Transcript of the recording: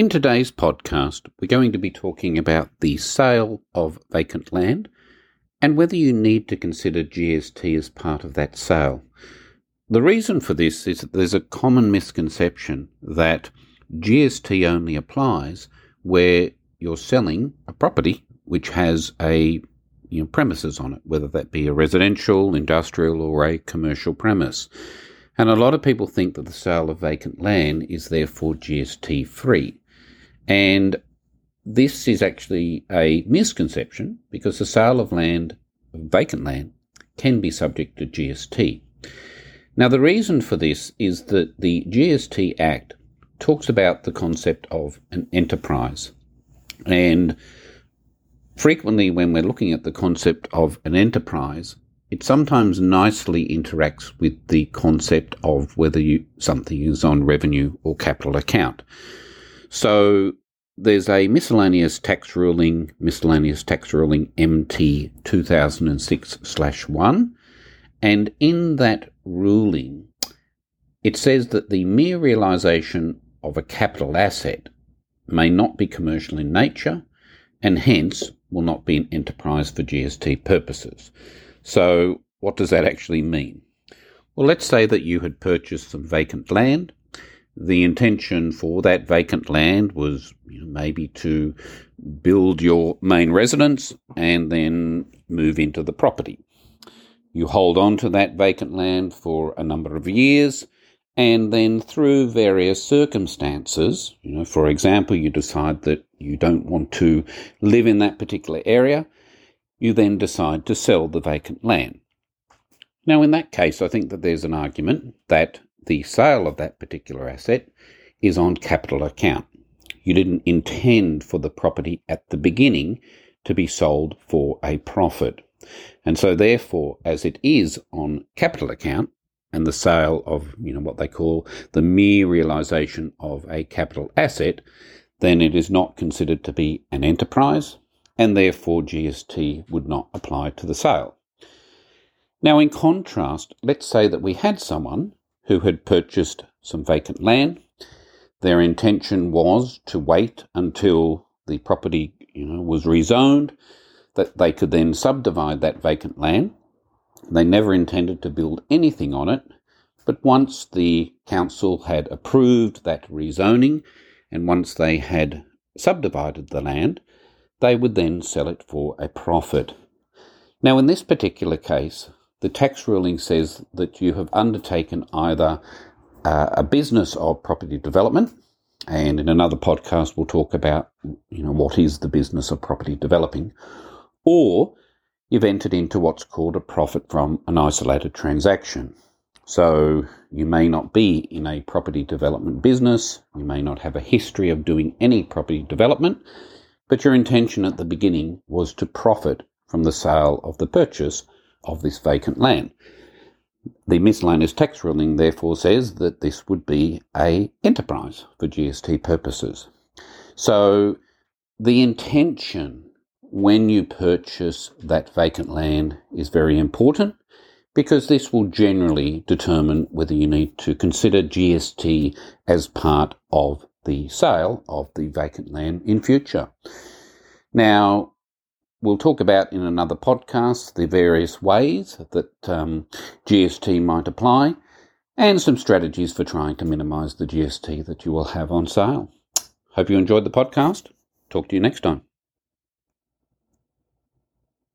In today's podcast, we're going to be talking about the sale of vacant land and whether you need to consider GST as part of that sale. The reason for this is that there's a common misconception that GST only applies where you're selling a property which has a you know, premises on it, whether that be a residential, industrial, or a commercial premise. And a lot of people think that the sale of vacant land is therefore GST free. And this is actually a misconception because the sale of land, vacant land, can be subject to GST. Now, the reason for this is that the GST Act talks about the concept of an enterprise. And frequently, when we're looking at the concept of an enterprise, it sometimes nicely interacts with the concept of whether you, something is on revenue or capital account. So there's a miscellaneous tax ruling, miscellaneous tax ruling MT 2006 slash 1, and in that ruling, it says that the mere realisation of a capital asset may not be commercial in nature and hence will not be an enterprise for GST purposes. So, what does that actually mean? Well, let's say that you had purchased some vacant land. The intention for that vacant land was you know, maybe to build your main residence and then move into the property. You hold on to that vacant land for a number of years, and then through various circumstances, you know, for example, you decide that you don't want to live in that particular area, you then decide to sell the vacant land. Now, in that case, I think that there's an argument that the sale of that particular asset is on capital account. You didn't intend for the property at the beginning to be sold for a profit. And so, therefore, as it is on capital account, and the sale of you know what they call the mere realization of a capital asset, then it is not considered to be an enterprise, and therefore GST would not apply to the sale. Now, in contrast, let's say that we had someone who had purchased some vacant land. Their intention was to wait until the property you know, was rezoned, that they could then subdivide that vacant land. They never intended to build anything on it, but once the council had approved that rezoning and once they had subdivided the land, they would then sell it for a profit. Now, in this particular case, the tax ruling says that you have undertaken either uh, a business of property development, and in another podcast we'll talk about you know what is the business of property developing, or you've entered into what's called a profit from an isolated transaction. So you may not be in a property development business, you may not have a history of doing any property development, but your intention at the beginning was to profit from the sale of the purchase of this vacant land. The miscellaneous tax ruling therefore says that this would be a enterprise for GST purposes. So the intention when you purchase that vacant land is very important because this will generally determine whether you need to consider GST as part of the sale of the vacant land in future. Now, we'll talk about in another podcast the various ways that um, GST might apply and some strategies for trying to minimize the GST that you will have on sale. Hope you enjoyed the podcast. Talk to you next time.